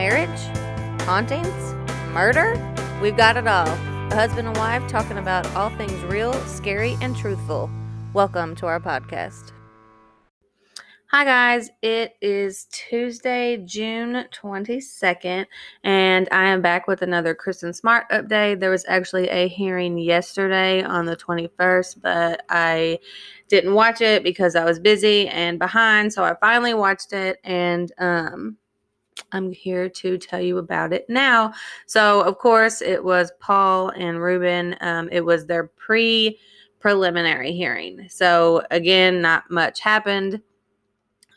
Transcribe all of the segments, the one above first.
marriage, hauntings, murder. We've got it all. A husband and wife talking about all things real, scary, and truthful. Welcome to our podcast. Hi, guys. It is Tuesday, June 22nd, and I am back with another Kristen Smart update. There was actually a hearing yesterday on the 21st, but I didn't watch it because I was busy and behind. So I finally watched it, and um, I'm here to tell you about it now. So, of course, it was Paul and Ruben. Um, it was their pre preliminary hearing. So, again, not much happened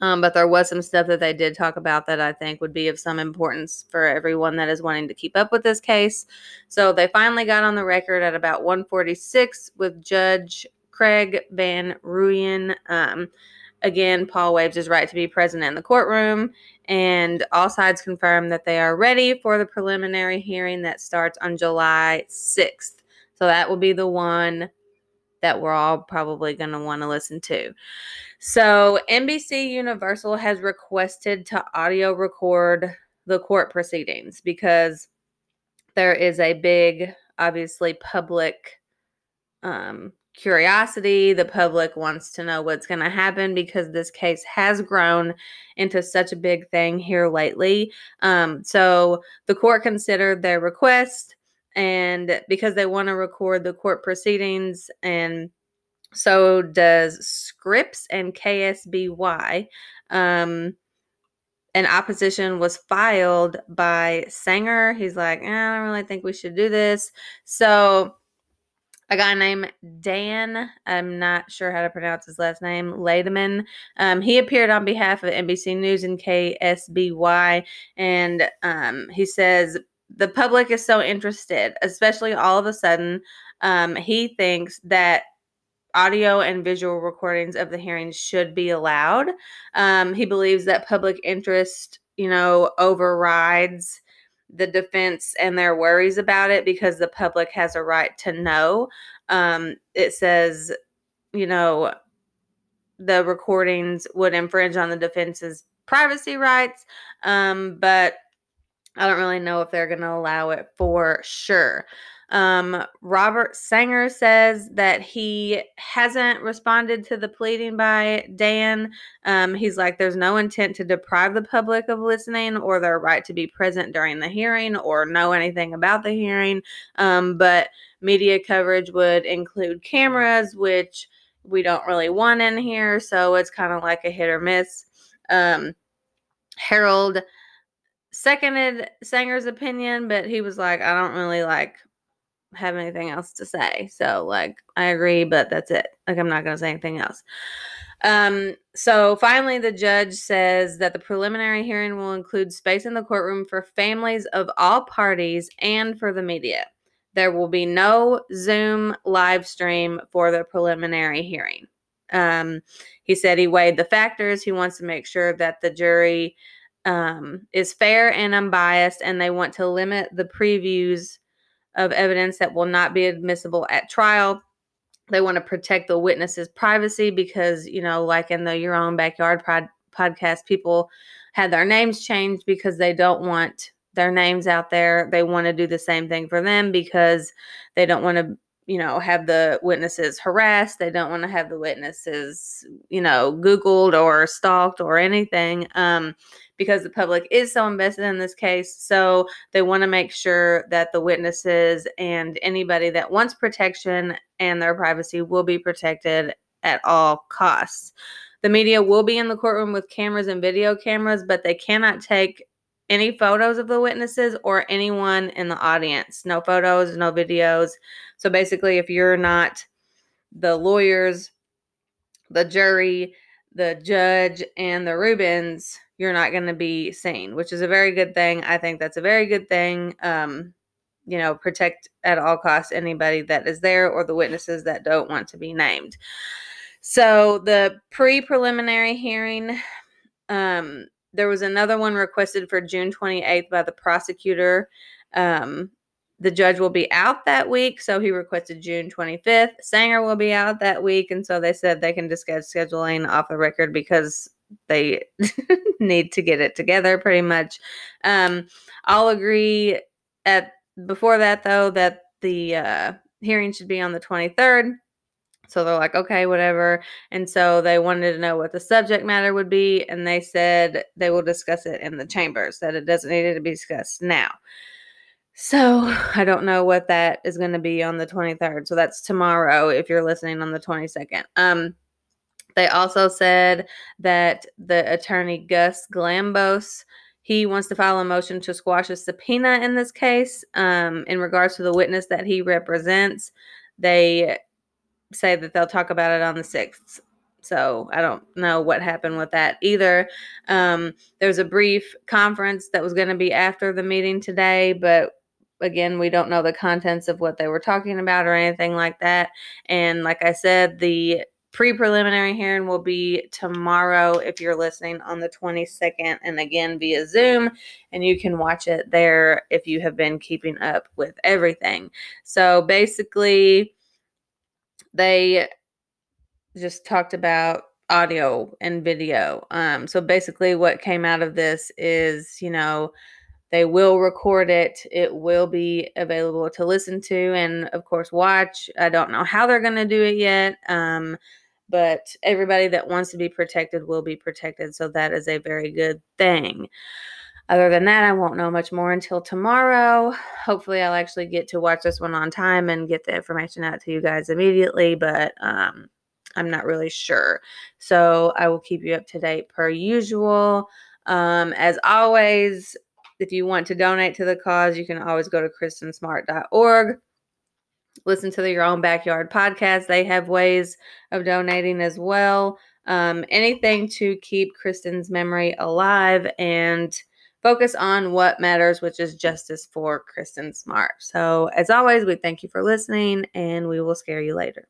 um, but there was some stuff that they did talk about that I think would be of some importance for everyone that is wanting to keep up with this case. So they finally got on the record at about 146 with Judge Craig Van Rooyen. Um, again, Paul waives his right to be present in the courtroom, and all sides confirm that they are ready for the preliminary hearing that starts on July 6th. So that will be the one that we're all probably going to want to listen to. So, NBC Universal has requested to audio record the court proceedings because there is a big, obviously, public um, curiosity. The public wants to know what's going to happen because this case has grown into such a big thing here lately. Um, so, the court considered their request and because they want to record the court proceedings and so does Scripps and KSBY. Um, an opposition was filed by Sanger. He's like, eh, I don't really think we should do this. So a guy named Dan, I'm not sure how to pronounce his last name, Laidman. Um, he appeared on behalf of NBC News and KSBY, and um, he says the public is so interested, especially all of a sudden. Um, he thinks that audio and visual recordings of the hearings should be allowed. Um, he believes that public interest, you know, overrides the defense and their worries about it because the public has a right to know. Um, it says, you know, the recordings would infringe on the defense's privacy rights, um, but I don't really know if they're going to allow it for sure. Um, Robert Sanger says that he hasn't responded to the pleading by Dan. Um, he's like, there's no intent to deprive the public of listening or their right to be present during the hearing or know anything about the hearing. Um, but media coverage would include cameras, which we don't really want in here. So it's kind of like a hit or miss. Um, Harold seconded Sanger's opinion, but he was like, I don't really like have anything else to say. So like I agree, but that's it. Like I'm not going to say anything else. Um so finally the judge says that the preliminary hearing will include space in the courtroom for families of all parties and for the media. There will be no Zoom live stream for the preliminary hearing. Um, he said he weighed the factors. He wants to make sure that the jury um, is fair and unbiased, and they want to limit the previews of evidence that will not be admissible at trial. They want to protect the witness's privacy because, you know, like in the Your Own Backyard pod- podcast, people had their names changed because they don't want their names out there. They want to do the same thing for them because they don't want to, you know, have the witnesses harassed. They don't want to have the witnesses, you know, Googled or stalked or anything. Um, because the public is so invested in this case. So they want to make sure that the witnesses and anybody that wants protection and their privacy will be protected at all costs. The media will be in the courtroom with cameras and video cameras, but they cannot take any photos of the witnesses or anyone in the audience. No photos, no videos. So basically, if you're not the lawyers, the jury, the judge, and the Rubens, you're not going to be sane, which is a very good thing. I think that's a very good thing. Um, you know, protect at all costs anybody that is there or the witnesses that don't want to be named. So the pre preliminary hearing, um, there was another one requested for June 28th by the prosecutor. Um, the judge will be out that week, so he requested June 25th. Sanger will be out that week, and so they said they can discuss scheduling off the record because they need to get it together pretty much. Um, I'll agree at before that though that the uh, hearing should be on the 23rd. So they're like, okay, whatever. And so they wanted to know what the subject matter would be. And they said they will discuss it in the chambers, that it doesn't need to be discussed now. So I don't know what that is going to be on the 23rd. So that's tomorrow if you're listening on the 22nd. Um, they also said that the attorney Gus Glambos he wants to file a motion to squash a subpoena in this case um, in regards to the witness that he represents. They say that they'll talk about it on the 6th. So I don't know what happened with that either. Um, there was a brief conference that was going to be after the meeting today, but again, we don't know the contents of what they were talking about or anything like that. And like I said, the pre preliminary hearing will be tomorrow if you're listening on the 22nd and again via Zoom. And you can watch it there if you have been keeping up with everything. So basically, they just talked about audio and video. Um, so basically, what came out of this is, you know, they will record it. It will be available to listen to and, of course, watch. I don't know how they're going to do it yet. Um, but everybody that wants to be protected will be protected. So that is a very good thing. Other than that, I won't know much more until tomorrow. Hopefully, I'll actually get to watch this one on time and get the information out to you guys immediately, but um, I'm not really sure. So I will keep you up to date per usual. Um, as always, if you want to donate to the cause, you can always go to kristensmart.org listen to the Your Own Backyard podcast. They have ways of donating as well. Um, anything to keep Kristen's memory alive and focus on what matters, which is justice for Kristen Smart. So, as always, we thank you for listening and we will scare you later.